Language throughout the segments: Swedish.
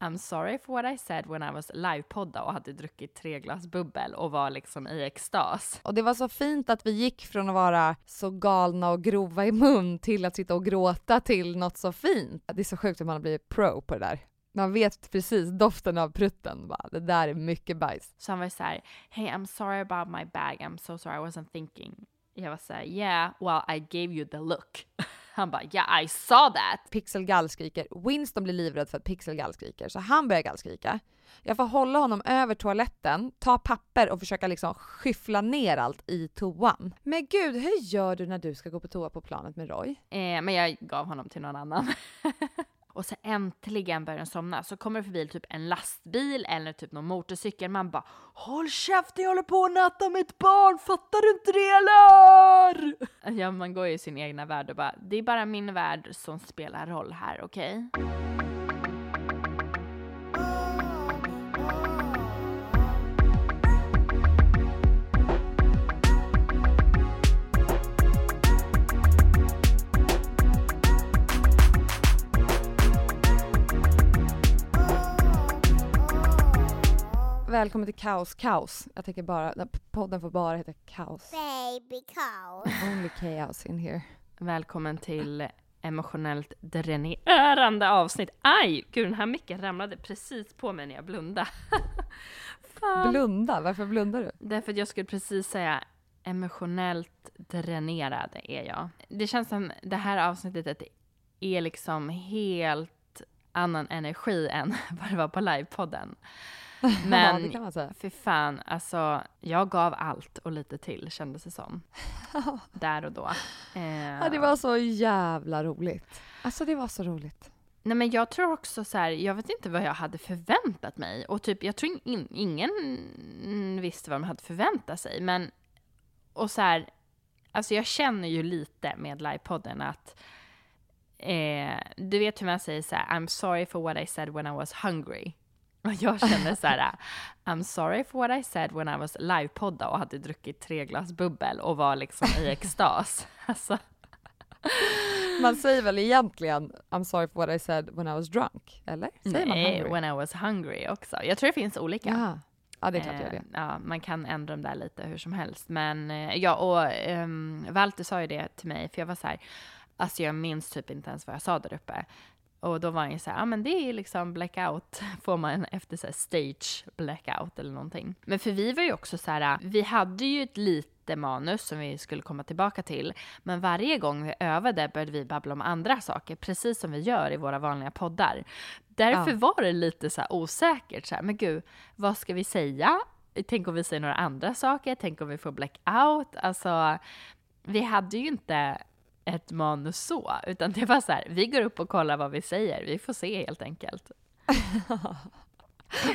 I'm sorry for what I said when I was livepodda och hade druckit tre glas bubbel och var liksom i extas. Och det var så fint att vi gick från att vara så galna och grova i mun till att sitta och gråta till något så fint. Det är så sjukt att man har blivit pro på det där. Man vet precis doften av prutten. Bara, det där är mycket bajs. Så han var så här, hey I'm sorry about my bag, I'm so sorry I wasn't thinking. Jag var så här, yeah, well I gave you the look. Han bara, yeah I saw that. Pixel gallskriker. Winston blir livrädd för att Pixel gallskriker, så han börjar gallskrika. Jag får hålla honom över toaletten, ta papper och försöka liksom skyffla ner allt i toan. Men gud, hur gör du när du ska gå på toa på planet med Roy? Eh, men jag gav honom till någon annan. och så äntligen börjar den somna så kommer det förbi typ en lastbil eller typ någon motorcykel. Man bara Håll käften jag håller på att natta mitt barn, fattar du inte det eller? Ja man går ju i sin egna värld och bara det är bara min värld som spelar roll här okej? Välkommen till Kaos Kaos. Jag tänker bara, den- podden får bara heta Kaos. Baby cow. Only chaos in here. Välkommen till emotionellt dränerande avsnitt. Aj! Gud den här micken ramlade precis på mig när jag blundade. Blunda, varför blundar du? Därför att jag skulle precis säga emotionellt dränerad är jag. Det känns som det här avsnittet är liksom helt annan energi än vad det var på livepodden. ja, Men säga. för fan, alltså jag gav allt och lite till kändes det som. Där och då. Eh, Ja, det var så jävla roligt. Alltså det var så roligt. Nej men jag tror också så här, jag vet inte vad jag hade förväntat mig. Och typ, jag tror in, ingen visste vad de hade förväntat sig. Men, och så här, alltså jag känner ju lite med livepodden att eh, du vet hur man säger så här, I'm sorry for what I said when I was hungry. Och jag känner så här, I'm sorry for what I said when I was livepodda och hade druckit tre glas bubbel och var liksom i extas. Alltså, Man säger väl egentligen I'm sorry for what I said when I was drunk, eller? Säger nej, when I was hungry också. Jag tror det finns olika. Ja. ja, det är klart det gör Eh, det. Ja, man kan ändra dem där lite hur som helst. Men eh, ja, och um, Walter sa ju det till mig, för jag var så här, alltså jag minns typ inte ens vad jag sa där uppe. Och då var han ju så här, ja men det är liksom blackout, får man efter så stage blackout eller någonting. Men för vi var ju också så här, vi hade ju ett lite manus som vi skulle komma tillbaka till, men varje gång vi övade började vi babbla om andra saker, precis som vi gör i våra vanliga poddar. Därför Ja. var det lite så osäkert, så här, men gud, vad ska vi säga? Tänk om vi säger några andra saker? Tänk om vi får blackout? Alltså, vi hade ju inte ett manus så, utan det var så här, vi går upp och kollar vad vi säger, vi får se helt enkelt.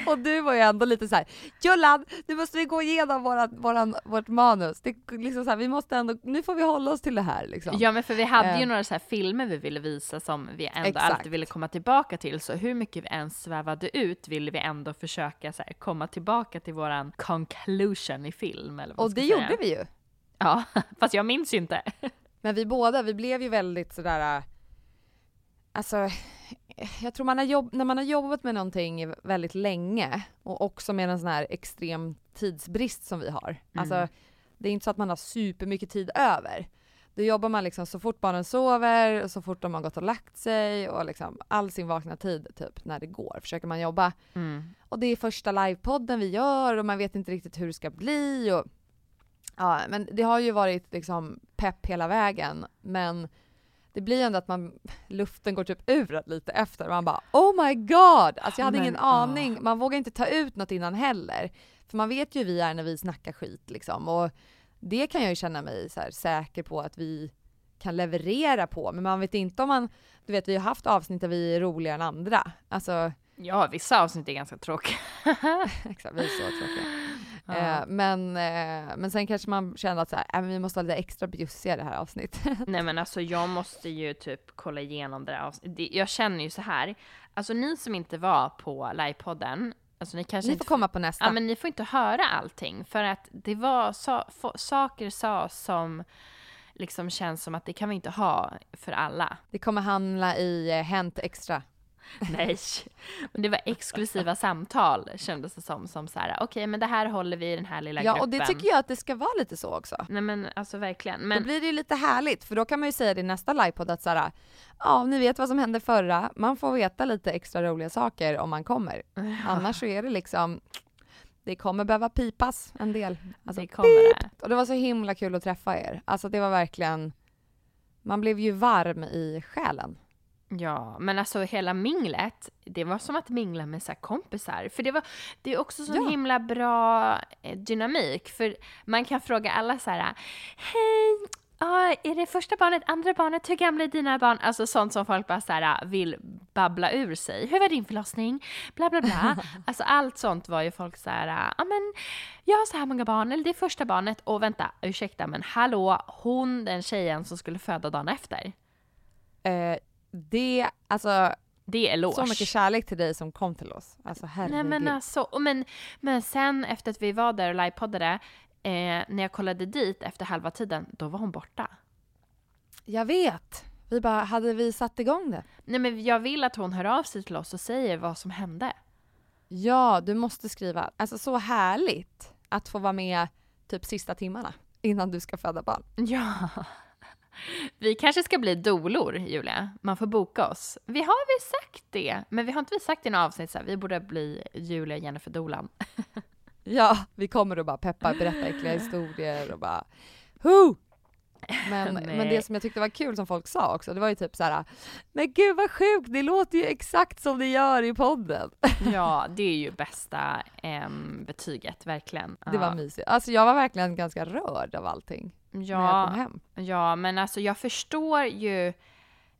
Och du var ju ändå lite så här, Jullan, nu måste vi gå igenom våran, våran, vårt manus. Det, liksom så här, vi måste ändå, nu får vi hålla oss till det här liksom. Ja men för vi hade ju Eh. några så filmer vi ville visa som vi ändå Exakt. alltid ville komma tillbaka till. Så hur mycket vi än svävade ut ville vi ändå försöka så komma tillbaka till våran conclusion i film. Eller vad Och det säga. gjorde vi ju. Ja, fast jag minns ju inte. Men vi båda, vi blev ju väldigt sådär, äh, alltså jag tror man har jobb, när man har jobbat med någonting väldigt länge och också med en sån här extrem tidsbrist som vi har. Alltså det är inte så att man har supermycket tid över. Då jobbar man liksom så fort barnen sover och så fort de har gått och lagt sig och liksom all sin vakna tid typ när det går försöker man jobba. Mm. Och det är första livepodden vi gör och man vet inte riktigt hur det ska bli och ja, men det har ju varit liksom pepp hela vägen men det blir ändå att man, luften går typ ur lite efter man bara oh my god! Alltså jag hade Men, ingen aning, man vågar inte ta ut något innan heller. För man vet ju hur vi är när vi snackar skit liksom och det kan jag ju känna mig så här, säker på att vi kan leverera på men man vet inte om man, du vet vi har haft avsnitt där vi är roligare än andra. Alltså Ja, vissa avsnitt är ganska tråkiga. Exakt, vi är så tråkiga. Ja. Eh, men, eh, men sen kanske man känner att så här, äh, vi måste ha lite extra bjussiga det här avsnittet. Nej men alltså jag måste ju typ kolla igenom det där avsnittet. Jag känner ju så här. alltså ni som inte var på livepodden, alltså ni kanske Ni inte får komma på nästa. Ja men ni får inte höra allting för att det var få, saker sades som liksom känns som att det kan vi inte ha för alla. Det kommer handla i eh, Hänt Extra. Nej, men det var exklusiva samtal kändes det som. Som så här, okej men det här håller vi i den här lilla Ja, gruppen. och det tycker jag att det ska vara lite så också. Nej men alltså verkligen. Då Men blir det ju lite härligt, för då kan man ju säga det i nästa livepodd att så här, ja ni vet vad som hände förra, man får veta lite extra roliga saker om man kommer. Annars så är det liksom, det kommer behöva pipas en del. Alltså, det kommer det. Och det var så himla kul att träffa er. Alltså det var verkligen, man blev ju varm i själen. Ja, men alltså hela minglet, det var som att mingla med så här kompisar. För det var, det är också så Ja. himla bra eh, dynamik. För man kan fråga alla så här, hej, är det första barnet, andra barnet, hur gamla är dina barn? Alltså sånt som folk bara så här vill babbla ur sig. Hur var din förlossning? Bla bla bla. alltså allt sånt var ju folk så här, ja men jag har så här många barn, eller det är första barnet. Och vänta, ursäkta men hallå, hon den tjejen som skulle föda dagen efter. Eh, det, alltså Det är eloge. så mycket kärlek till dig som kom till oss. Alltså herregud. Nej men alltså, och men, men sen efter att vi var där och livepoddade, eh, när jag kollade dit efter halva tiden, då var hon borta. Jag vet. Vi bara, hade vi satt igång det? Nej men jag vill att hon hör av sig till oss och säger vad som hände. Ja, du måste skriva. Alltså så härligt att få vara med typ sista timmarna innan du ska föda barn. Ja. Vi kanske ska bli dolor, Julia. Man får boka oss. Vi har väl sagt det, men vi har inte vi sagt i något avsnitt så här, vi borde bli Julia Jennifer Dolan. Ja, vi kommer att bara peppa, berätta äckliga historier och bara Who! Men, men det som jag tyckte var kul som folk sa också, det var ju typ så här. Men gud vad sjukt, det låter ju exakt som det gör i podden. Ja, det är ju bästa em, betyget, verkligen. Det var mysigt. Alltså jag var verkligen ganska rörd av allting när jag Ja, kom hem. Ja, men alltså jag förstår ju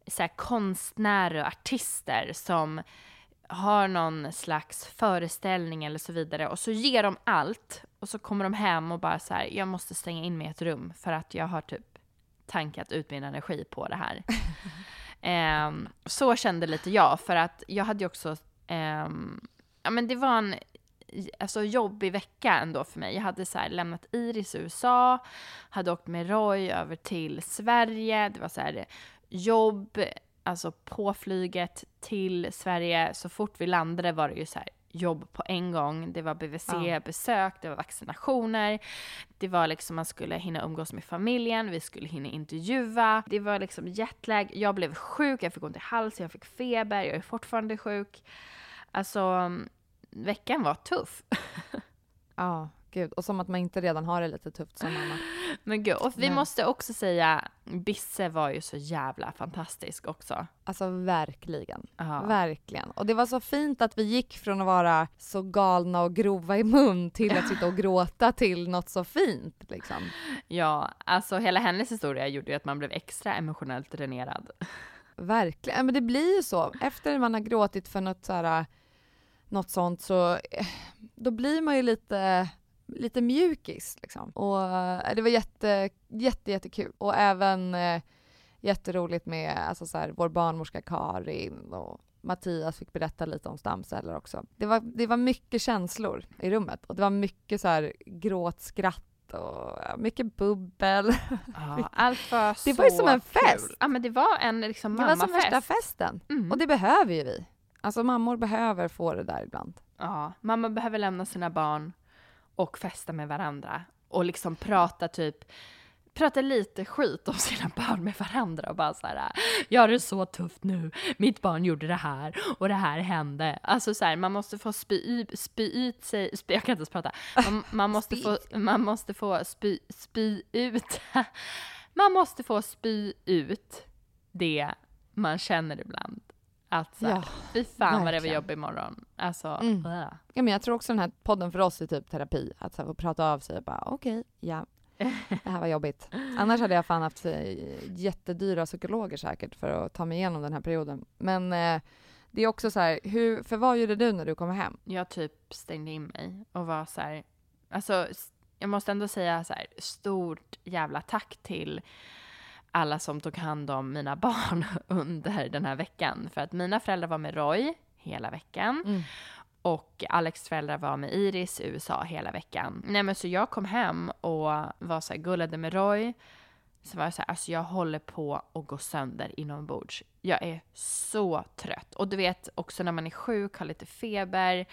så här, konstnärer och artister som har någon slags föreställning eller så vidare och så ger de allt och så kommer de hem och bara så här, jag måste stänga in mig i ett rum för att jag har typ tankat ut min energi på det här. Ehm, så kände lite jag för att jag hade ju också, ehm, ja men det var en alltså, jobbig vecka ändå för mig. Jag hade så lämnat Iris i USA, hade åkt med Roy över till Sverige. Det var så här jobb, alltså på flyget till Sverige. Så fort vi landade var det ju så här jobb på en gång. Det var BVC-besök, det var vaccinationer. Det var liksom man skulle hinna umgås med familjen, vi skulle hinna intervjua. Det var liksom jetlag. Jag blev sjuk, jag fick ont i halsen, jag fick feber, jag är fortfarande sjuk. Alltså, veckan var tuff. Ja, gud. Och som att man inte redan har det lite tufft som mamma. Men gud, och vi Men- måste också säga, Bisse var ju så jävla fantastisk också. Alltså verkligen. Ja. Verkligen. Och det var så fint att vi gick från att vara så galna och grova i mun till att sitta och gråta till något så fint liksom. Ja, alltså hela hennes historia gjorde ju att man blev extra emotionellt dränerad. Verkligen. Men det blir ju så. Efter man har gråtit för något så här något sånt så eh, då blir man ju lite lite mjukis liksom. Och eh, det var jätte, jätte, jättekul. Och även eh, jätteroligt med alltså, så här, vår barnmorska Karin och Mattias fick berätta lite om stamceller också. Det var, det var mycket känslor i rummet och det var mycket så här gråt, skratt och mycket bubbel. Ja, allt var så Det var ju som en fest. Kul. Ja men det var en liksom Det var mammafest. som värsta festen. Mm. Och det behöver ju vi. Alltså mammor behöver få det där ibland. Ja, mamma behöver lämna sina barn och festa med varandra och liksom prata typ prata lite skit om sina barn med varandra och bara så här. Jag har det så tufft nu. Mitt barn gjorde det här och det här hände. Alltså så här, man måste få spy, spy ut sig. Spy, jag kan inte ens prata. Man, man måste få, man måste få spy, spy ut. Man måste få spy ut det man känner ibland. Att så här, Ja, fy fan vad det var verkligen. jobb imorgon. Alltså, Mm. Ja, men jag tror också den här podden för oss är typ terapi. Att så här, få prata av sig och bara okej, ja. Det här var jobbigt. Annars hade jag fan haft eh, jättedyra psykologer säkert för att ta mig igenom den här perioden. Men eh, det är också så här, hur, för vad gjorde du när du kom hem? jag typ stängde in mig och var så här, alltså jag måste ändå säga så här, stort jävla tack till alla som tog hand om mina barn under den här veckan. För att mina föräldrar var med Roy hela veckan. Mm. Och Alex föräldrar var med Iris i USA hela veckan. Nej men så jag kom hem och var så här, gullade med Roy. Så var jag så här, alltså jag håller på att gå sönder inombords. Jag är så trött. Och du vet också när man är sjuk, har lite feber,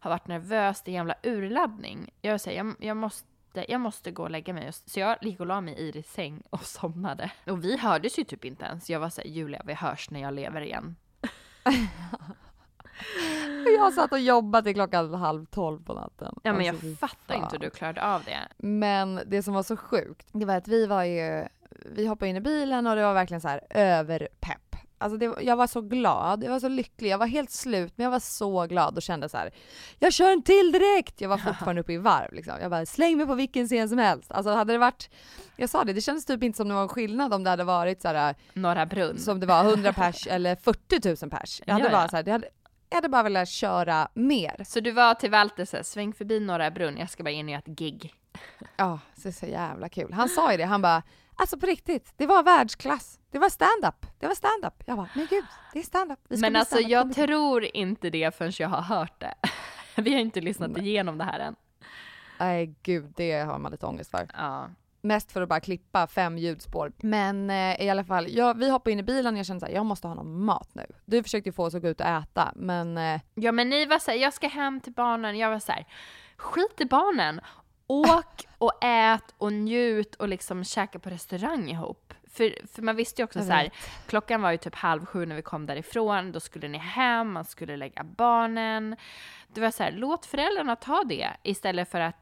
har varit nervös, det är en jävla urladdning. Jag säger, jag, jag måste jag måste gå och lägga mig. Så jag gick och la mig i Iris säng och somnade. Och vi hördes ju typ inte ens. Jag var såhär, Julia vi hörs när jag lever igen. Jag satt och jobbade till klockan halv tolv på natten. Ja men Alltså, jag fattar inte hur fan. du klarade av det. Men det som var så sjukt, det var att vi var ju, vi hoppade in i bilen och det var verkligen så här överpepp. Alltså det, jag var så glad, jag var så lycklig, jag var helt slut men jag var så glad och kände så här. jag kör en till direkt! Jag var fortfarande uppe i varv liksom. Jag bara släng mig på vilken scen som helst. Alltså hade det varit, jag sa det, det kändes typ inte som en skillnad om det hade varit så här Norra Brunn. som det var 100 pers eller 40 000 pers. Jag hade Ja, bara så här, det hade, jag hade bara velat köra mer. Så du var till Walter så här, sväng förbi Norra Brunn, jag ska bara in och göra ett gig. Ja, det är så jävla kul. Han sa ju det, han bara Alltså på riktigt, det var världsklass. Det var stand-up. Det var stand-up. Jag bara, men gud, det är stand-up. Men alltså stand-up jag komiker." tror inte det förrän jag har hört det. Vi har inte lyssnat igenom det här än. Nej gud, det har man lite ångest för. Ja. Mest för att bara klippa fem ljudspår. Men eh, i alla fall, ja, vi hoppade in i bilen och jag kände såhär, jag måste ha någon mat nu. Du försökte få oss att gå ut och äta, men eh, Ja men ni var såhär, jag ska hem till barnen. Jag var såhär, skit i barnen. Åk och ät och njut och liksom käka på restaurang ihop. För, för man visste ju också Jag så här, vet. klockan var ju typ halv sju när vi kom därifrån, då skulle ni hem, man skulle lägga barnen. Det var så här, låt föräldrarna ta det istället för att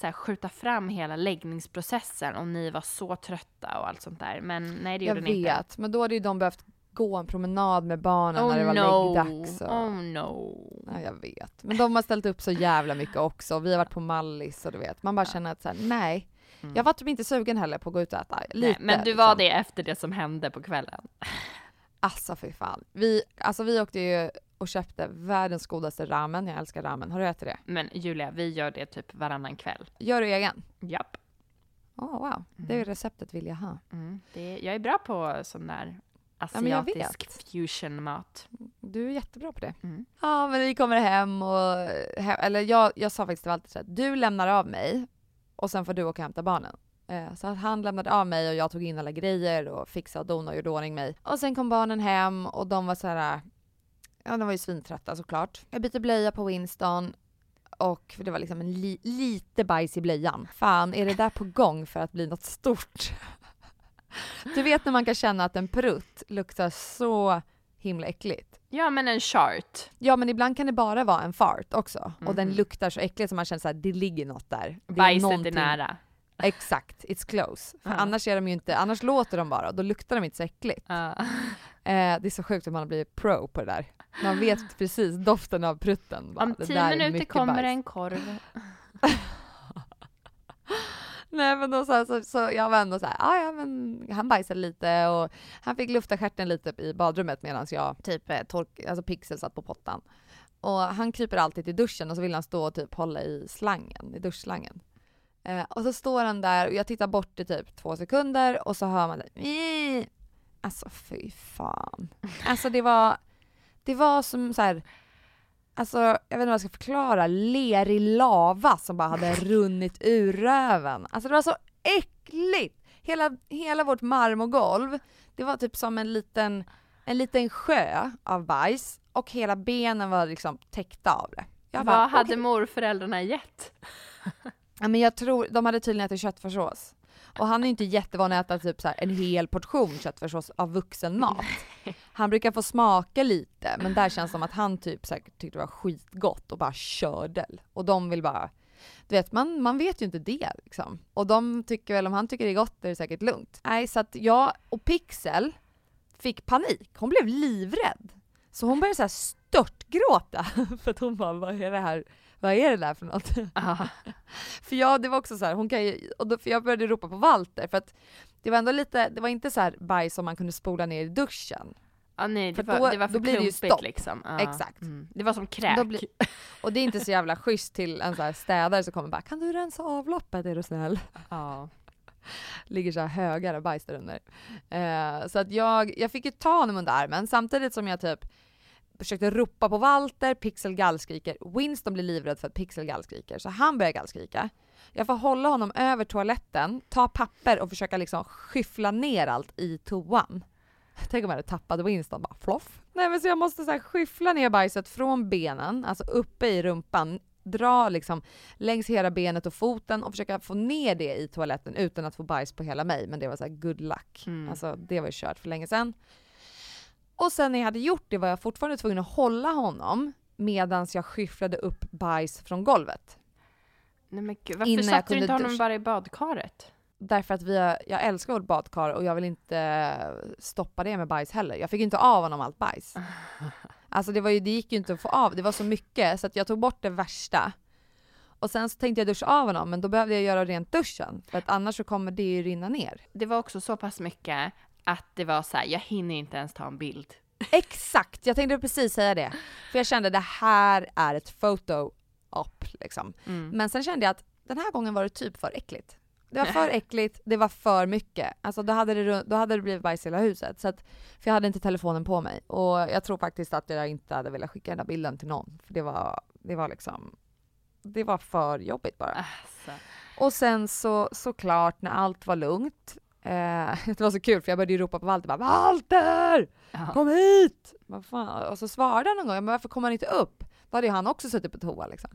så här, skjuta fram hela läggningsprocessen om ni var så trötta och allt sånt där. Men nej, det jag gjorde ni inte. vet. Men då hade ju de behövt gå en promenad med barnen när det var Oh no, läggdags. Och... oh no. Ja, jag vet. Men de har ställt upp så jävla mycket också. Vi har varit på Mallis och du vet. Man bara känner att så här, nej. Jag var typ inte sugen heller på att gå ut och äta. Lite, Mm. Nej, men du var liksom. det efter det som hände på kvällen. Alltså fy fan. Vi, alltså, vi åkte ju och köpte världens godaste ramen. Jag älskar ramen. Har du ätit det? Men Julia, vi gör det typ varannan kväll. Gör du egen? Japp. Åh wow. Det är ju receptet vill jag ha. Mm. Det, jag är bra på sån där asiatisk vet. fusionmat. Du är jättebra på det. Mm. Ja men vi kommer hem och, he- eller jag, jag sa faktiskt till Walter så här, du lämnar av mig och sen får du åka och hämta barnen. Eh, Så att han lämnade av mig och jag tog in alla grejer och fixade och donade och gjorde ordning mig. Och sen kom barnen hem och de var så här, ja de var ju svintrötta såklart. Jag bytte blöja på Winston och för det var liksom en li, lite bajs i blöjan. Fan, är det där på gång för att bli något stort? Du vet när man kan känna att en prutt luktar så himla äckligt. Ja, men en chart. Ja men ibland kan det bara vara en fart också. Och den Mhm. luktar så äckligt som man känner såhär, det ligger något där. Det är Bajset är någonting- nära. Exakt, it's close. För Ja. annars är de ju inte, annars låter de bara och då luktar de inte så äckligt. Ja. Eh, det är så sjukt att man har blivit pro på det där. Man vet precis doften av prutten. Bara, Om tio är minuter kommer bajs. en korv. Nej men då så, här, så, så jag var ändå såhär, ah, ja men han bajsade lite och han fick lufta stjärten lite i badrummet medan jag typ eh, tork, alltså pixel satt på pottan. och han kryper alltid till duschen och så vill han stå och typ hålla i slangen, i duschslangen. Eh, och så står han där och jag tittar bort i typ två sekunder och så hör man det. "Ih." Alltså fy fan. Alltså det var, det var som så här. Alltså jag vet inte vad jag ska förklara, lerig lava som bara hade runnit ur röven. Alltså det var så äckligt! Hela, hela vårt marmorgolv, det var typ som en liten, en liten sjö av bajs och hela benen var liksom täckta av det. Jag bara, Vad hade okej. morföräldrarna gett? Ja, men jag tror, de hade tydligen ätit köttfärssås. Och han är inte jättevan att äta typ så en hel portion köttfärssås av vuxenmat. Han brukar få smaka lite, men där känns det som att han typ säkert tyckte det var skitgott och bara körde. Och de vill bara, du vet man, man vet ju inte det liksom. Och de tycker väl, om han tycker det är gott är det säkert lugnt. Nej, så att jag och Pixel fick panik. Hon blev livrädd. Så hon började så här störtgråta för att hon bara, vad är det här? Vad är det där för något? Ja. För jag, det var också så här, hon kan ju, och då, för jag började ropa på Walter för att det var ändå lite, det var inte så här bajs som man kunde spola ner i duschen. Ja, nej, det För var, då- det var för då blir det ju stopp. liksom. Ja. Exakt. Mm. Det var som kräk. Blir- Och det är inte så jävla schysst till en så här städare som kommer bara kan du rensa avloppet är du snäll? Ja. Ligger så här högar av bajs där under. Eh, så att jag, jag fick ju ta honom under armen samtidigt som jag typ försökte ropa på Walter, Pixel gallskriker, Winston blir livrädd för att Pixel gallskriker så han börjar gallskrika. Jag får hålla honom över toaletten, ta papper och försöka liksom skyffla ner allt i toan. Tänk om jag hade tappat Winston bara floff. Nej men så jag måste så här skyffla ner bajset från benen, alltså uppe i rumpan, dra liksom längs hela benet och foten och försöka få ner det i toaletten utan att få bajs på hela mig. Men det var så här good luck. Mm. Alltså det var ju kört för länge sedan. Och sen när jag hade gjort det var jag fortfarande tvungen att hålla honom medan jag skyfflade upp bajs från golvet. Nej men gud, varför Innan satte du inte honom duscha. bara i badkaret? Därför att vi har, jag älskar vårt badkar och jag vill inte stoppa det med bajs heller. Jag fick inte av honom allt bajs. Alltså det, var ju, det gick ju inte att få av, det var så mycket så att jag tog bort det värsta. Och sen så tänkte jag duscha av honom men då behövde jag göra rent duschen för att annars så kommer det ju rinna ner. Det var också så pass mycket att det var så här, jag hinner inte ens ta en bild. Exakt, jag tänkte precis säga det. För jag kände det här är ett photo op liksom. Mm. Men sen kände jag att den här gången var det typ för äckligt. Det var för äckligt, det var för mycket. Alltså då hade det, då hade det blivit bajs i hela huset. Så att, för jag hade inte telefonen på mig. Och jag tror faktiskt att jag inte hade velat skicka den där bilden till någon. För det var, det var liksom, det var för jobbigt bara. Alltså. Och sen så såklart när allt var lugnt, eh, det var så kul för jag började ropa på Walter bara Walter! Ja. Kom hit! Vad fan? Och så svarade han någon gång, men varför kommer han inte upp? Då hade ju han också suttit på toa liksom.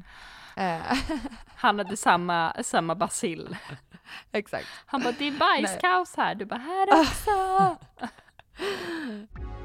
Eh, Han hade samma, samma bacill. exakt. Han bara, det är bajskaos här. Du bara, här också.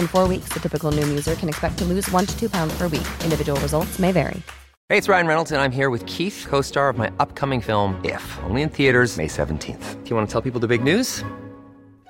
In four weeks, the typical Noom user can expect to lose one to two pounds per week. Individual results may vary. Hey, it's Ryan Reynolds, and I'm here with Keith, co star of my upcoming film, If, only in theaters, May 17th. Do you want to tell people the big news?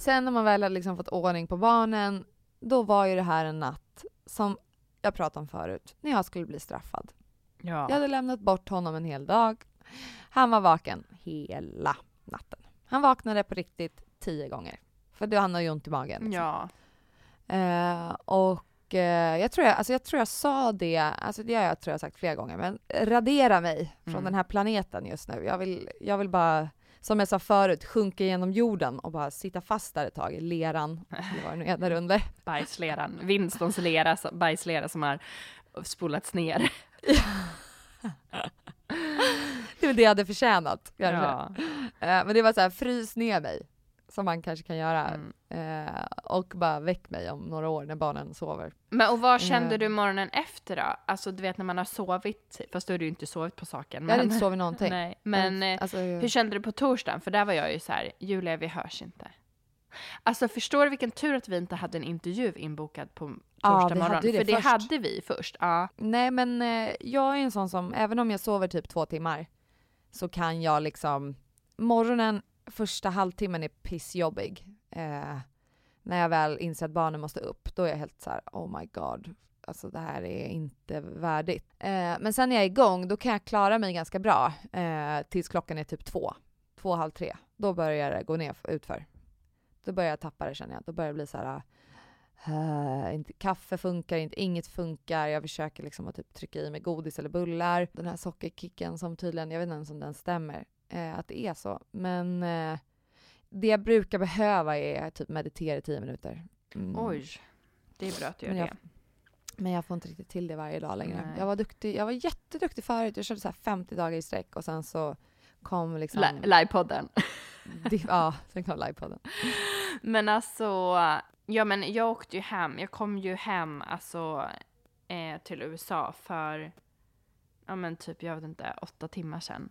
Sen när man väl hade liksom fått ordning på barnen, då var ju det här en natt som jag pratade om förut, när jag skulle bli straffad. Ja. Jag hade lämnat bort honom en hel dag. Han var vaken hela natten. Han vaknade på riktigt tio gånger. För då han har ju ont i magen. liksom. Ja. Eh, och eh, jag, tror jag, alltså jag tror jag sa det, alltså det har jag tror jag sagt flera gånger, men radera mig från Mm. den här planeten just nu. Jag vill, jag vill bara, som jag sa förut, sjunka genom jorden och bara sitta fast där ett tag i leran, eller vad det nu är där under. Bajsleran. Vinstons lera, bajslera som har spolats ner. Det var det jag hade förtjänat kanske. Ja. Eh, men det var så här, frys ner mig, som man kanske kan göra. Mm. Eh, och bara väck mig om några år när barnen sover. Men och vad kände Eh. du morgonen efter då? Alltså du vet när man har sovit, fast då har du ju inte sovit på saken. Jag hade men- inte sovit någonting. Nej, men eh, alltså, hur kände du på torsdagen? För där var jag ju så här, Julia vi hörs inte. Alltså förstår du vilken tur att vi inte hade en intervju inbokad på Ja, torsdag vi morgon? hade det För det först. hade vi först. Ja. Nej men eh, jag är en sån som, även om jag sover typ två timmar, så kan jag liksom, morgonen, första halvtimmen är pissjobbig. Eh, när jag väl inser att barnen måste upp, då är jag helt så här: oh my god, alltså det här är inte värdigt. Eh, men sen när jag är igång, då kan jag klara mig ganska bra eh, tills klockan är typ två, två, halv tre. Då börjar det gå ner utför. Då börjar jag tappa det känner jag. Då börjar det bli så här Uh, inte, kaffe funkar inte, inget funkar. Jag försöker liksom att typ trycka i mig godis eller bullar. Den här sockerkicken som tydligen, jag vet inte ens om den stämmer, eh, att det är så. Men eh, det jag brukar behöva är typ meditera i tio minuter. Mm. Oj, det är bra att du gör Men jag, det. men jag får inte riktigt till det varje dag längre. Nej. Jag var duktig, jag var jätteduktig förut. Jag körde så här 50 dagar i sträck och sen så kom liksom... Li- Livepodden. det, ja, sen kom livepodden. Men alltså, ja men jag åkte ju hem, jag kom ju hem alltså eh, till USA för, ja men typ jag vet inte, åtta timmar sedan.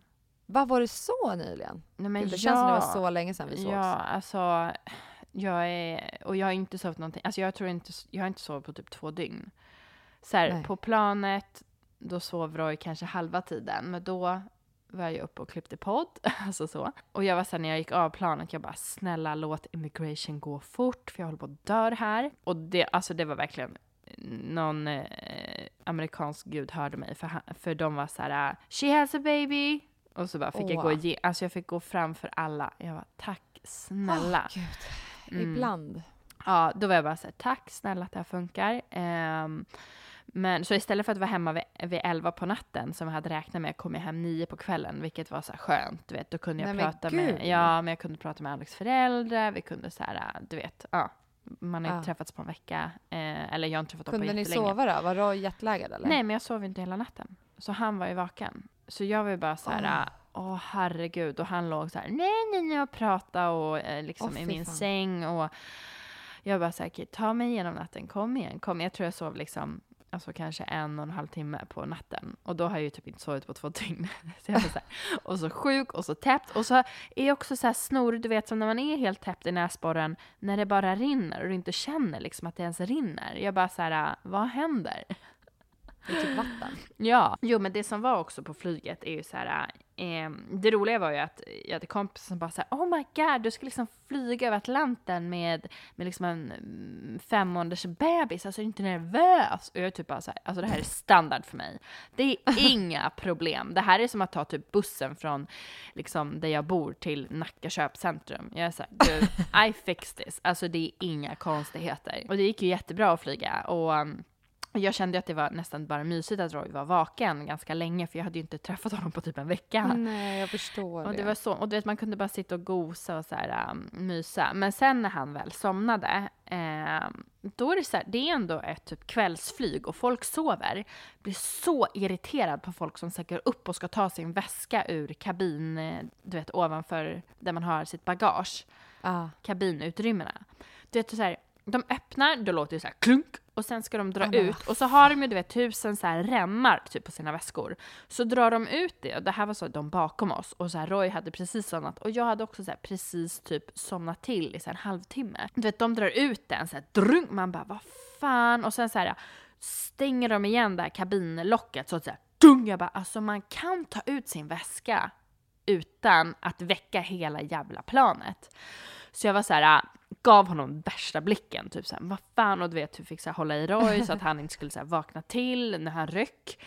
Vad var det så nyligen? Nej, men Gud, det känns som det var så länge sedan vi sågs. Ja, alltså jag är, och jag har inte sovit någonting, alltså jag tror inte, jag har inte sovit på typ två dygn. Så här, på planet, då sov Roy kanske halva tiden, men då var jag uppe och klippte podd, alltså så. Och jag var så här, när jag gick av planet, jag bara snälla låt immigration gå fort, för jag håller på att dö här. Och det, alltså det var verkligen någon eh, amerikansk gud hörde mig, för, han, för de var så här, she has a baby. Och så bara fick jag Åh. gå ge, alltså jag fick gå fram för alla. Jag var tack snälla. Åh, Gud. Mm. Ibland. Ja, då var jag bara så här, tack snälla att det här funkar. Ehm, men så istället för att vara hemma vid, vid 11 på natten som jag hade räknat med kom jag hem 9 på kvällen, vilket var så skönt, du vet. Då kunde jag Nej, prata med, ja, men jag kunde prata med Alex föräldrar, vi kunde så här, du vet, ja. Man har Ja. inte träffats på en vecka, eh, eller jag har inte träffat dem på Kunde ni jättelänge. sova då? Var Roy jetlaggad eller? Nej, men jag sov inte hela natten. Så han var ju vaken. Så jag var ju bara så här, åh herregud. Och han låg så här, nej, nej, nej, och pratade och eh, liksom Åh, i min fan. säng. Och jag bara så här, "Okej, ta mig igenom natten, kom igen, kom. Jag tror jag sov liksom, alltså kanske en och en halv timme på natten. Och då har jag ju typ inte sovit på två dygn. Så jag var så här, och så sjuk och så täppt. Och så är jag också så här snor, du vet som när man är helt täppt i näsborren, när det bara rinner och du inte känner liksom att det ens rinner. Jag bara så här, vad händer? I typ vatten. Ja, jo men det som var också på flyget är ju så här. Eh, det roliga var ju att jag hade kompisar som bara såhär, oh my god, du ska liksom flyga över Atlanten med, med liksom en mm, fem månaders bebis, alltså är du inte nervös? Och jag är typ bara såhär, alltså det här är standard för mig. Det är inga problem. Det här är som att ta typ bussen från liksom där jag bor till Nacka köpcentrum. Jag är såhär, dude, I fix this. Alltså det är inga konstigheter. Och det gick ju jättebra att flyga och um, jag kände att det var nästan bara mysigt att Roy var vaken ganska länge för jag hade ju inte träffat honom på typ en vecka. Nej, jag förstår och det. var så, och du vet man kunde bara sitta och gosa och så här, um, mysa. Men sen när han väl somnade, eh, då är det så här, det är ändå ett typ kvällsflyg och folk sover. Blir så irriterad på folk som sätter upp och ska ta sin väska ur kabin, eh, du vet ovanför där man har sitt bagage. Ah. Kabinutrymmena. Du vet så här, de öppnar, då låter det så här klunk och sen ska de dra men ut. Och så har de ju du vet tusen så här remmar typ på sina väskor. Så drar de ut det och det här var så de bakom oss. Och så här Roy hade precis somnat. Och jag hade också så här precis typ somnat till i så här en halvtimme. Du vet de drar ut den så här drunk, man bara vad fan? Och sen så här stänger de igen det här kabinlocket så att så här dung, jag bara alltså man kan ta ut sin väska utan att väcka hela jävla planet. Så jag var så här, gav honom värsta blicken, typ såhär, vad fan, och du vet, hur fick såhär, hålla i Roy så att han inte skulle såhär, vakna till när han röck.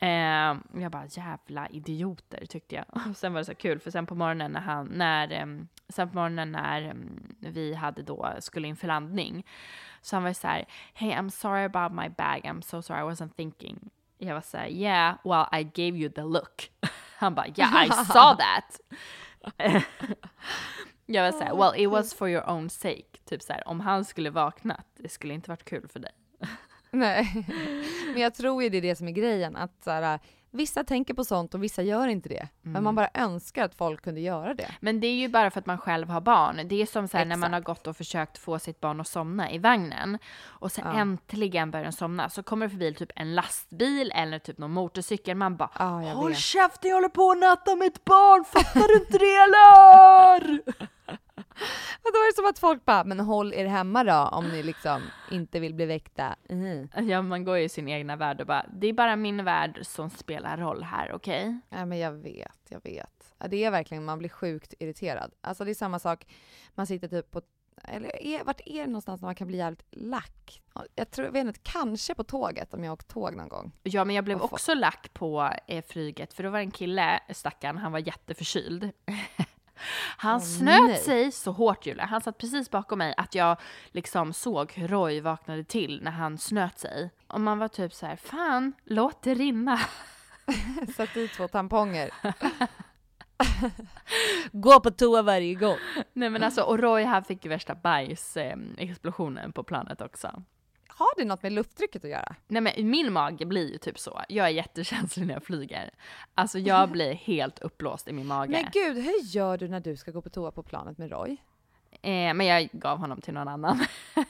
Eh, jag bara jävla idioter tyckte jag. Och sen var det så kul för sen på morgonen när han, när, eh, sen på morgonen när eh, vi hade då, skulle in för landning. Så han var så här, hey I'm sorry about my bag, I'm so sorry I wasn't thinking. Jag var så här, yeah, well I gave you the look. Han bara, yeah I saw that. Jag var såhär, well it was for your own sake. Typ såhär, om han skulle vaknat, det skulle inte varit kul för dig. Nej, men jag tror ju det är det som är grejen. Att så här, vissa tänker på sånt och vissa gör inte det. Men Mm. man bara önskar att folk kunde göra det. Men det är ju bara för att man själv har barn. Det är som så när man har gått och försökt få sitt barn att somna i vagnen och sen Ja. äntligen börjar den somna så kommer det förbi typ en lastbil eller typ någon motorcykel. Man bara Ja, Håll vet. käften jag håller på att natta mitt barn, fattar du inte det eller? Och då är det som att folk bara, men håll er hemma då om ni liksom inte vill bli väckta. Mhm. Ja, man går ju i sin egna värld och bara, det är bara min värld som spelar roll här, okej? Ja men jag vet, jag vet. Ja, det är verkligen, man blir sjukt irriterad. Alltså det är samma sak, man sitter typ på, eller är, vart är det någonstans man kan bli jävligt lack? Ja, Jag tror, jag vet inte, kanske på tåget om jag åkt tåg någon gång. Ja, men jag blev också lack på eh, flyget, för då var det en kille, stackarn, han var jätteförkyld. Han Åh, snöt nej. sig så hårt Julia, han satt precis bakom mig att jag liksom såg hur Roy vaknade till när han snöt sig. Och man var typ så här, fan, låt det rinna. Sätt i två tamponger. Gå på toa varje gång. Nej men alltså, och Roy han fick ju värsta bajsexplosionen på planet också. Har det något med lufttrycket att göra? Nej men min mage blir ju typ så. Jag är jättekänslig när jag flyger. Alltså jag blir helt uppblåst i min mage. Men gud, hur gör du när du ska gå på toa på planet med Roy? Eh, men jag gav honom till någon annan.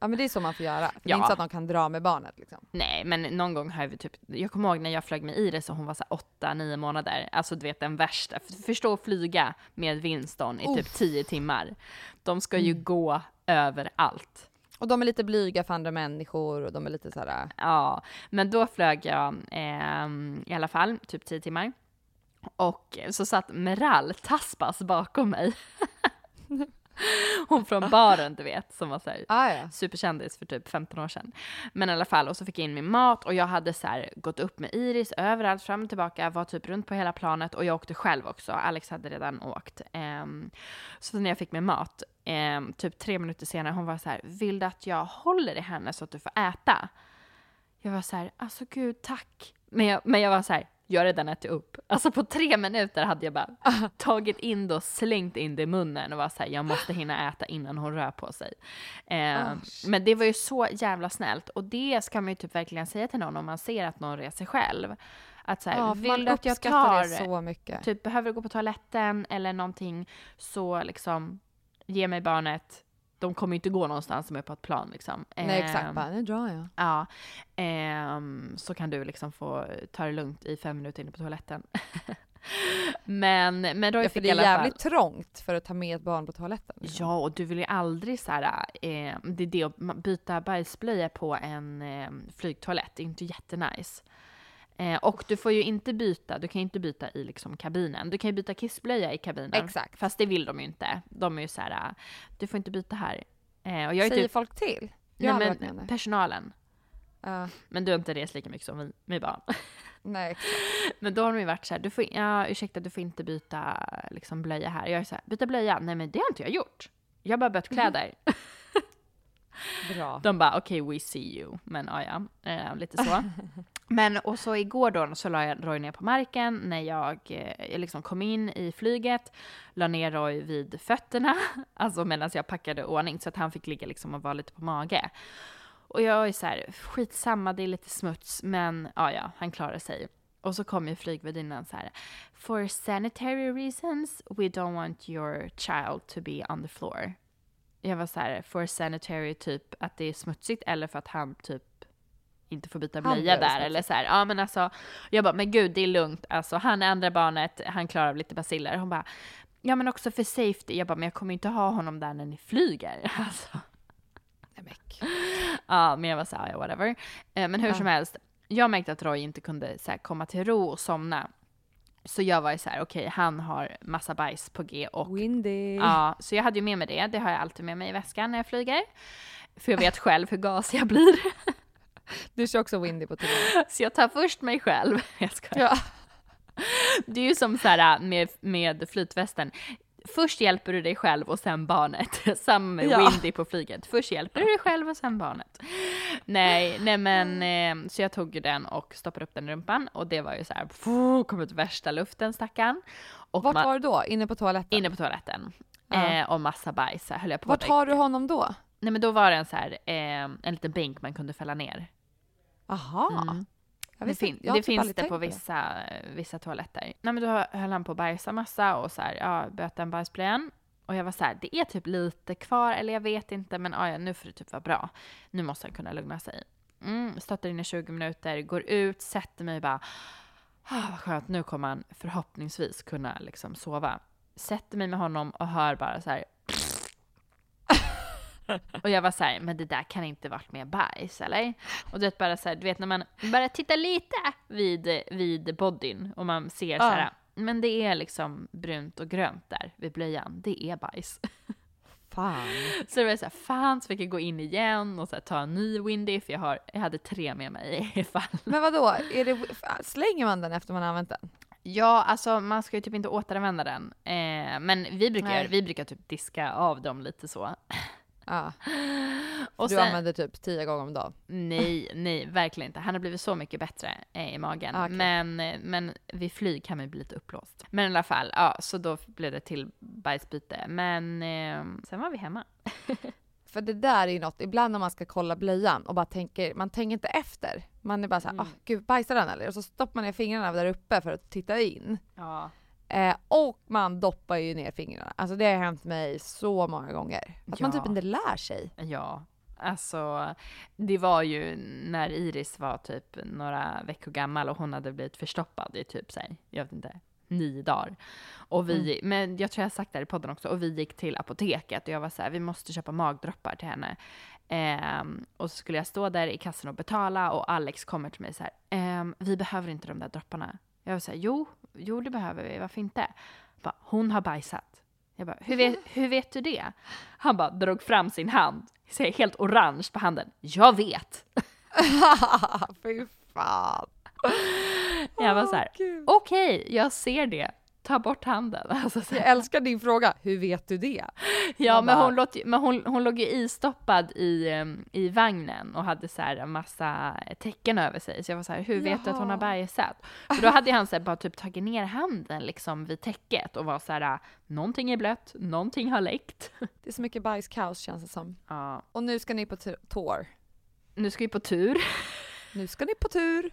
Ja men det är så man får göra. För Det är Ja. inte så att de kan dra med barnet liksom. Nej, men någon gång har vi typ, jag kommer ihåg när jag flög med Iris och hon var så här åtta, nio månader. Alltså du vet den värsta, förstå att flyga med Winston i typ Uff. tio timmar. De ska ju Mm. gå överallt. Och de är lite blyga för andra människor och de är lite såhär... Äh. Ja, men då flög jag eh, i alla fall typ tio timmar. Och så satt Meral Taspas bakom mig. Hon från baren du vet, som var såhär Ah, ja. superkändis för typ 15 år sedan. Men i alla fall, och så fick jag in min mat och jag hade så här gått upp med Iris överallt, fram och tillbaka, var typ runt på hela planet och jag åkte själv också. Alex hade redan åkt. Ehm, så när jag fick min mat, ehm, typ tre minuter senare, hon var så här, vill du att jag håller i henne så att du får äta? Jag var så här, alltså gud tack. Men jag, men jag var så här, jag har redan ätit upp. Alltså på tre minuter hade jag bara tagit in det och slängt in det i munnen och var så här, jag måste hinna äta innan hon rör på sig. Eh, Oh, men det var ju så jävla snällt och det ska man ju typ verkligen säga till någon om man ser att någon reser själv. Att så här, Ja, vill du att jag tar, det så mycket. typ behöver du gå på toaletten eller någonting så liksom ge mig barnet. De kommer ju inte gå någonstans som är på ett plan liksom. Nej exakt, Ehm, bara, nu drar jag. Ja, ehm, så kan du liksom få ta det lugnt i fem minuter inne på toaletten. men, men då Ja, fick det i är alla fall... jävligt trångt för att ta med ett barn på toaletten. liksom. Ja, och du vill ju aldrig så här, eh, det är det att byta bajsblöja på en eh, flygtoalett, det är inte jättenice. Eh, och du får ju inte byta, du kan ju inte byta i liksom kabinen. Du kan ju byta kissblöja i kabinen. Exakt. Fast det vill de ju inte. De är ju så här, eh, du får inte byta här. Eh, och jag är Säger typ, folk till? Jag nej, men personalen. Ja, Men du har inte rest lika mycket som vi med barn. nej, exakt. Men då har de ju varit så här, du får, ja, ursäkta du får inte byta liksom, blöja här. Jag är så här, byta blöja? Nej men det har inte jag gjort. Jag har bara bytt kläder. Bra. De bara okej we see you. Men ja, ja eh, lite så. Men och så igår då så la jag Roy ner på marken när jag, eh, jag liksom kom in i flyget, la ner Roy vid fötterna, alltså medan jag packade ordning så att han fick ligga liksom och vara lite på mage. Och jag är så här, skitsamma det är lite smuts men ja ja, han klarar sig. Och så kom ju flygvärdinnan så här, for sanitary reasons we don't want your child to be on the floor. Jag var så här, for sanitary typ att det är smutsigt eller för att han typ inte får byta blöja där eller så här. Ja men alltså, jag bara, men gud det är lugnt, alltså han är andra barnet, han klarar av lite basiller. Hon bara, ja men också för safety. Jag bara, men jag kommer inte ha honom där när ni flyger. Alltså. Ja, men jag var så här, ja, whatever. Eh, Men hur Ja. som helst, jag märkte att Roy inte kunde så komma till ro och somna. Så jag var ju så här, okej, han har massa bajs på G och Windy. Ja, så jag hade ju med mig det. Det har jag alltid med mig i väskan när jag flyger. För jag vet själv hur gasig jag blir. Du kör också Windy på tv. Så jag tar först mig själv. Jag skojar. Ja. Det är ju som så här med, med flytvästen. Först hjälper du dig själv och sen barnet. Samma med Ja. Windy på flyget. Först hjälper du dig själv och sen barnet. Nej, nej men eh, så jag tog ju den och stoppade upp den i rumpan och det var ju så här, pff, kom ut värsta luften stackarn. Och Vart var du då? Inne på toaletten? Inne på toaletten. Ja. Eh, och massa bajs höll jag på Vart har du honom då? Nej men då var det en så här, eh, en liten bänk man kunde fälla ner. Aha. Mm. Det, fin- det typ finns det på det. vissa, vissa toaletter. Nej men då höll han på att bajsa massa och så här, ja, böt en bajsblöjan. Och jag var så här, det är typ lite kvar, eller jag vet inte, men ja, nu får det typ vara bra. Nu måste han kunna lugna sig. Mm, stöttar in i 20 minuter, går ut, sätter mig och bara, ah, vad skönt, nu kommer han förhoppningsvis kunna liksom sova. Sätter mig med honom och hör bara så här, och jag var så här, men det där kan inte varit med bajs, eller? Och du vet bara så här, du vet när man bara tittar lite vid, vid bodyn och man ser så här, Ja. men det är liksom brunt och grönt där vid blöjan, det är bajs. Fan. Så det var så här, fan så fick jag gå in igen och så här, ta en ny Windy, för jag, har, jag hade tre med mig ifall. Men vad då? Är det, slänger man den efter man har använt den? Ja, alltså man ska ju typ inte återanvända den. Eh, men vi brukar, Nej. vi brukar typ diska av dem lite så. Ja. Och du sen- använder typ tio gånger om dagen? Nej, nej, verkligen inte. Han har blivit så mycket bättre eh, i magen. Ah, okej. Men, eh, men vid flyg kan man ju bli lite uppblåst. Men i alla fall, ja, så då blev det till bajsbyte. Men eh, sen var vi hemma. För det där är ju något, ibland när man ska kolla blöjan och bara tänker, man tänker inte efter. Man är bara såhär, Mm. ah gud bajsar den eller? Och så stoppar man ner fingrarna där uppe för att titta in. Ja. Eh, och man doppar ju ner fingrarna. Alltså det har hänt mig så många gånger. Att man Ja. typ inte lär sig. Ja, alltså det var ju när Iris var typ några veckor gammal och hon hade blivit förstoppad i typ sig, jag vet inte, nio dagar. Och vi, men jag tror jag har sagt det här i podden också, och vi gick till apoteket och jag var så här, vi måste köpa magdroppar till henne. Ehm, och så skulle jag stå där i kassan och betala och Alex kommer till mig så här, ehm, vi behöver inte de där dropparna. Jag var så här, jo, jo det behöver vi, varför inte? Bara, hon har bajsat. Jag bara, hur vet, hur vet du det? Han bara drog fram sin hand, ser helt orange på handen. Jag vet! Fy fan. Jag var så här, Gud. okej, jag ser det. Ta bort handen. Alltså, så Jag älskar din fråga, hur vet du det? ja, men, bara- hon, låt, men hon, hon låg ju istoppad i, i vagnen och hade så här en massa tecken över sig. Så jag var så här, hur vet du att hon har Jaha. bajsat? För då hade han så bara typ tagit ner handen liksom vid täcket och var så här, någonting är blött, någonting har läckt. Det är så mycket bajskaos känns det som. Ja. Och nu ska ni på tour. Nu ska vi på tur. Nu ska ni på tur.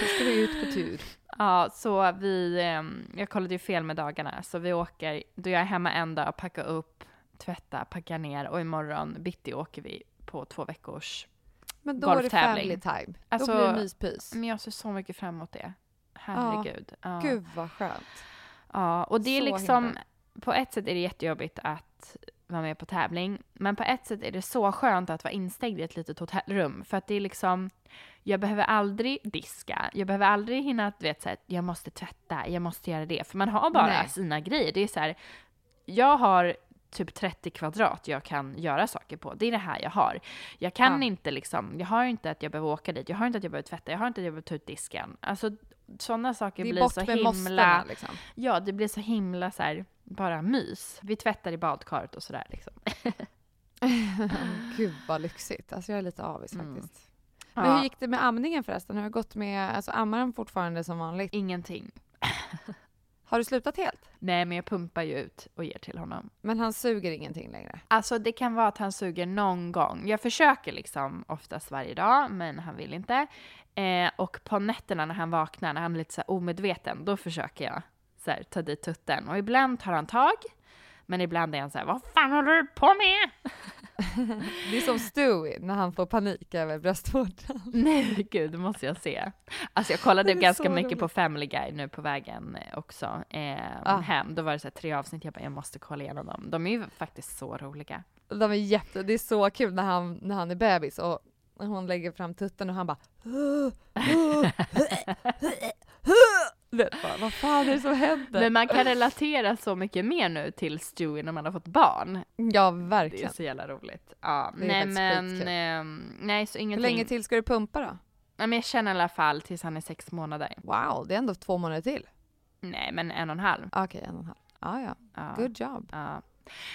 Nu ska vi ut på tur. Ja, så vi, ehm, jag kollade ju fel med dagarna, så vi åker, då jag är hemma en dag, packa upp, tvätta, packa ner och imorgon bitti åker vi på två veckors Men då är det family time. Alltså, då blir det myspys. Men jag ser så mycket fram emot det. herregud. Ja. Gud vad skönt. Ja, och det är Så liksom, himla. på ett sätt är det jättejobbigt att vara med på tävling, men på ett sätt är det så skönt att vara instängd i ett litet hotellrum, för att det är liksom, jag behöver aldrig diska, jag behöver aldrig hinna att, du vet så här, jag måste tvätta, jag måste göra det, för man har bara Nej. sina grejer. Det är så här, jag har typ 30 kvadrat jag kan göra saker på. Det är det här jag har. Jag kan Ja. inte liksom, jag har inte att jag behöver åka dit, jag har inte att jag behöver tvätta, jag har inte att jag behöver ta ut disken. Alltså sådana saker Det är blir så med himla... måstena liksom. Ja, det blir så himla så här, bara mys. Vi tvättar i badkaret och sådär liksom. Gud vad lyxigt. Alltså jag är lite avis Mm. faktiskt. Men hur gick det med amningen förresten? Har du gått med, alltså ammar han fortfarande som vanligt? Ingenting. Har du slutat helt? Nej, men jag pumpar ju ut och ger till honom. Men han suger ingenting längre? Alltså det kan vara att han suger någon gång. Jag försöker liksom oftast varje dag, men han vill inte. Eh, och på nätterna när han vaknar, när han är lite så omedveten, då försöker jag så här, ta dit tutten. Och ibland tar han tag, men ibland är han så här, vad fan håller du på med? Det är som Stewie när han får panik över bröstvårtan. Nej, gud, det måste jag se. Alltså jag kollade ganska mycket roligt. på Family Guy nu på vägen eh, också eh, Ah. hem. Då var det så tre avsnitt, jag bara, jag måste kolla igenom dem. De är ju faktiskt så roliga. De är jätte, det är så kul när han, när han är bebis och hon lägger fram tutten och han bara Du vet bara, vad fan är det som händer? Men man kan relatera så mycket mer nu till Stewie när man har fått barn. Ja, Det är verkligen. så jävla roligt. Ja, nej men, ehm, nej så Hur ingenting. länge till ska du pumpa då? Nej, men jag känner i alla fall tills han är sex månader. Wow, det är ändå två månader till. Nej, men en och en halv. Okej, en och en halv. Ah, ja, Ja. good job. Ja.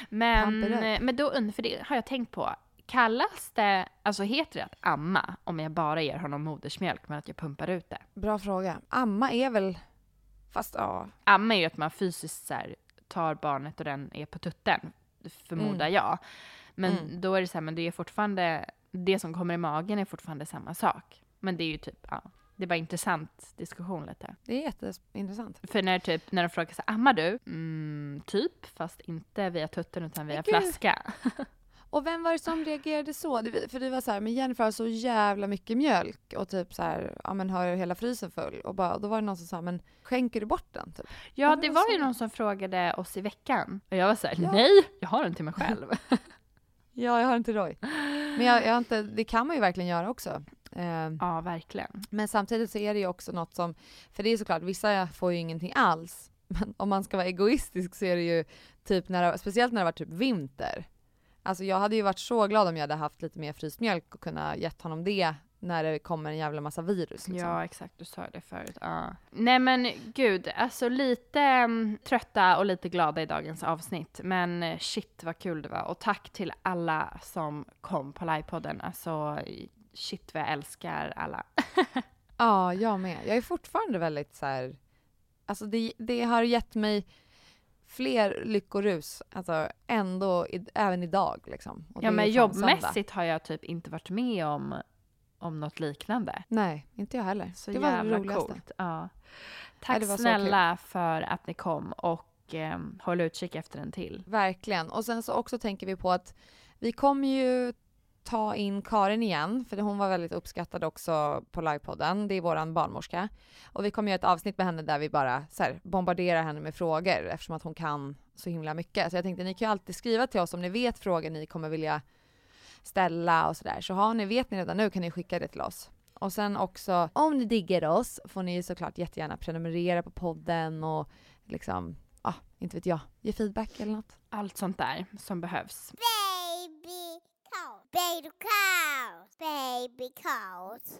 Men, men då för det har jag tänkt på. Kallas det, alltså heter det att amma om jag bara ger honom modersmjölk men att jag pumpar ut det? Bra fråga. Amma är väl, fast ja, Amma är ju att man fysiskt så här, tar barnet och den är på tutten, förmodar Mm. jag. Men Mm. då är det så här, men det är fortfarande, det som kommer i magen är fortfarande samma sak. Men det är ju typ, ja, det var intressant diskussion lite. det är jätteintressant. För när, typ, när de frågar så ammar du? Mm, typ, fast inte via tutten utan via gud. flaska. Och vem var det som reagerade så? För du var så här, men Jennifer har så jävla mycket mjölk och typ så här, ja men har hela frysen full. Och bara, då var det någon som sa, men skänker du bort den? Typ. Ja, det var så- ju någon som frågade oss i veckan. Och jag var så här, Ja. nej, jag har den till mig själv. Ja, jag har inte Roy. Men jag, jag har inte, det kan man ju verkligen göra också. Eh, ja, verkligen. Men samtidigt så är det ju också något som, för det är såklart, vissa får ju ingenting alls. Men om man ska vara egoistisk så är det ju typ när det, speciellt när det var typ vinter. Alltså jag hade ju varit så glad om jag hade haft lite mer fryst mjölk och kunna gett honom det när det kommer en jävla massa virus. Liksom. Ja, exakt. Du sa det förut. Ja. Nej, men gud, alltså lite mm, trötta och lite glada i dagens avsnitt. Men eh, shit vad kul det var. Och tack till alla som kom på livepodden. Alltså, shit vad jag älskar alla. Ja, jag med. Jag är fortfarande väldigt så här. alltså det, det har gett mig fler lyckorus, alltså ändå, i, även idag liksom. Och Ja, men jobbmässigt har jag typ inte varit med om, om något liknande. Nej, inte jag heller. Så det var det roligaste. coolt. Ja. Tack så snälla för att ni kom och eh, håll utkik efter en till. Verkligen. Och sen så också tänker vi på att vi kommer ju ta in Karin igen, för hon var väldigt uppskattad också på livepodden. Det är våran barnmorska. Och vi kommer göra ett avsnitt med henne där vi bara så här, bombarderar henne med frågor eftersom att hon kan så himla mycket. Så jag tänkte ni kan ju alltid skriva till oss om ni vet frågor ni kommer vilja ställa och sådär. Så har ni, vet ni redan nu kan ni skicka det till oss. Och sen också, om ni digger oss får ni såklart jättegärna prenumerera på podden och liksom, ah, inte vet jag, ge feedback eller något. Allt sånt där som behövs. Baby baby cows, baby cows.